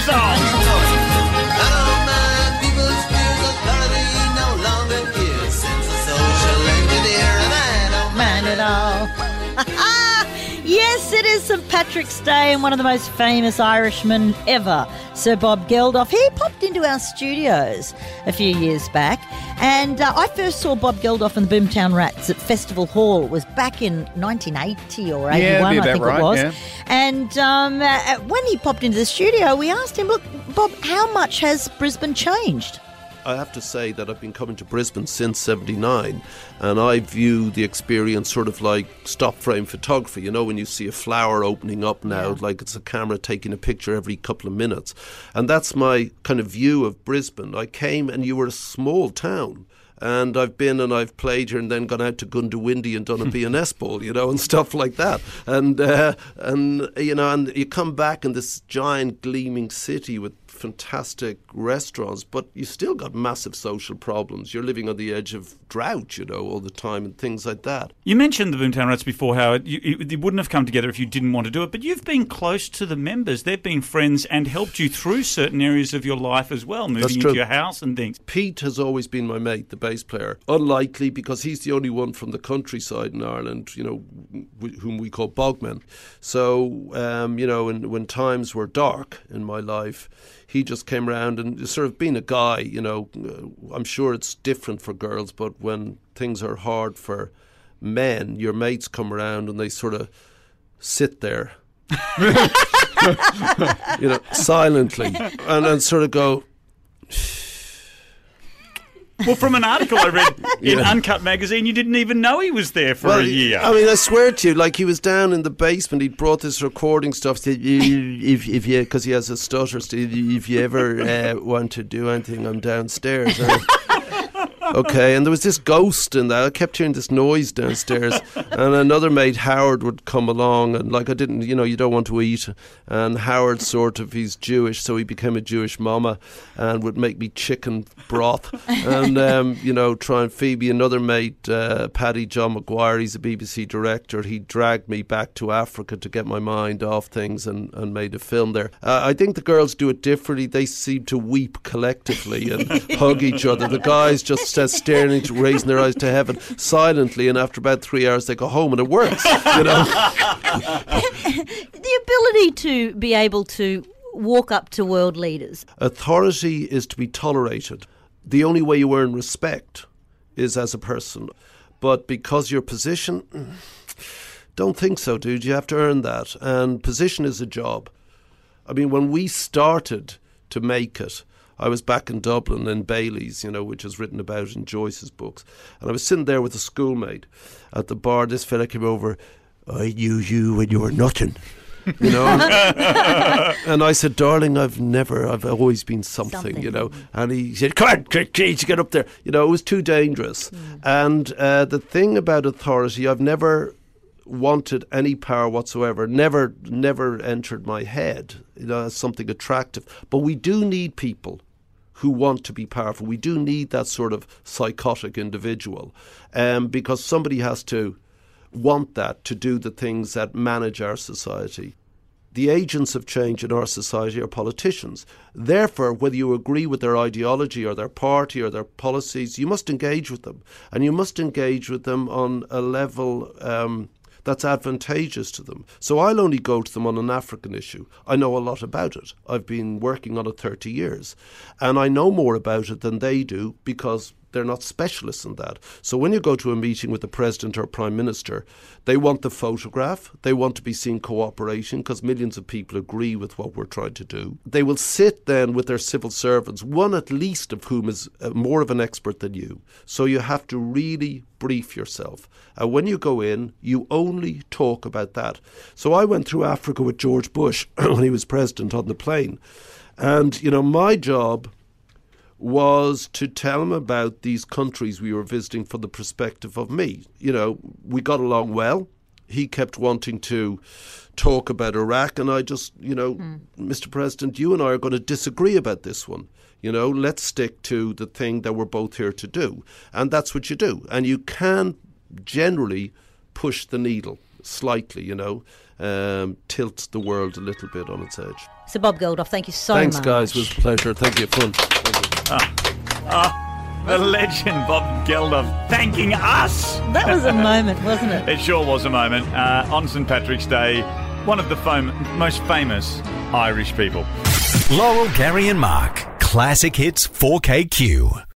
songs. Yes, it is St Patrick's Day, and one of the most famous Irishmen ever, Sir Bob Geldof, he popped into our studios a few years back, and uh, I first saw Bob Geldof and the Boomtown Rats at Festival Hall. It was back in 1980 or 81, Yeah, I think about it was. yeah. And um, uh, when he popped into the studio, we asked him, "Look, Bob, how much has Brisbane changed?" I have to say that I've been coming to Brisbane since 79 and I view the experience sort of like stop frame photography. You know, when you see a flower opening up now, like it's a camera taking a picture every couple of minutes. And that's my kind of view of Brisbane. I came and you were a small town. And I've been and I've played here and then gone out to Goondiwindi and done a B&S ball, you know, and stuff like that. And, uh, and, you know, and you come back in this giant gleaming city with fantastic restaurants, but you still got massive social problems. You're living on the edge of drought, you know, all the time and things like that. You mentioned the Boomtown Rats before, Howard. You, wouldn't have come together if you didn't want to do it, but you've been close to the members. They've been friends and helped you through certain areas of your life as well, moving into your house and things. Pete has always been my mate, the bass player. Unlikely because he's the only one from the countryside in Ireland, you know, w- whom we call bogmen. So, um, you know, when times were dark in my life, he just came around and sort of being a guy, you know, uh, I'm sure it's different for girls, but when things are hard for men, your mates come around and they sort of sit there, you know, silently. And, and sort of go, Well, from an article I read in Yeah. Uncut magazine, you didn't even know he was there for a year. I mean, I swear to you, like he was down in the basement. He'd brought this recording stuff. Said, if if you, because he has a stutter, if you ever uh, want to do anything, I'm downstairs. Okay, and there was this ghost in that. I kept hearing this noise downstairs, and another mate, Howard, would come along, and like I didn't, you know, you don't want to eat, and Howard sort of he's Jewish, so he became a Jewish mama, and would make me chicken broth, and um, you know, try and feed me. Another mate, uh, Paddy John McGuire, he's a BBC director. He dragged me back to Africa to get my mind off things, and, and made a film there. Uh, I think the girls do it differently. They seem to weep collectively and hug each other. The guys just start staring, into, raising their eyes to heaven silently, and after about three hours, they go home, and it works. You know. The ability to be able to walk up to world leaders. Authority is to be tolerated. The only way you earn respect is as a person. But because your position, don't think so, dude. You have to earn that. And position is a job. I mean, when we started to make it, I was back in Dublin in Bailey's, you know, which is written about in Joyce's books. And I was sitting there with a schoolmate at the bar. This fella came over. I knew you when you were nothing. You know, and I said, "Darling, I've never, I've always been something, Something. you know." And he said, "Come on, Craig, get up there." You know, it was too dangerous. And uh, the thing about authority, I've never wanted any power whatsoever. Never, never entered my head, you know, as something attractive. But we do need people who want to be powerful. We do need that sort of psychotic individual, um, because somebody has to want that to do the things that manage our society. The agents of change in our society are politicians. Therefore, whether you agree with their ideology or their party or their policies, you must engage with them. And you must engage with them on a level um, that's advantageous to them. So I'll only go to them on an African issue. I know a lot about it. I've been working on it 30 years. And I know more about it than they do because they're not specialists in that. So when you go to a meeting with the president or prime minister, they want the photograph, they want to be seen cooperating because millions of people agree with what we're trying to do. They will sit then with their civil servants, one at least of whom is uh, more of an expert than you. So you have to really brief yourself. And when you go in, you only talk about that. So I went through Africa with George Bush when he was president on the plane. And, you know, my job was to tell him about these countries we were visiting from the perspective of me. You know, we got along well. He kept wanting to talk about Iraq, and I just, you know, Mr. President, you and I are going to disagree about this one. You know, let's stick to the thing that we're both here to do. And that's what you do. And you can generally push the needle slightly, you know, um, tilt the world a little bit on its edge. So, Bob Geldof, thank you so Thanks, much. Thanks, guys. It was a pleasure. Thank you. Fun. Thank you. The legend Bob Geldof thanking us. That was a moment, wasn't it? It sure was a moment. Uh, on St Patrick's Day, one of the fam- most famous Irish people. Laurel, Gary, and Mark. Classic Hits 4KQ.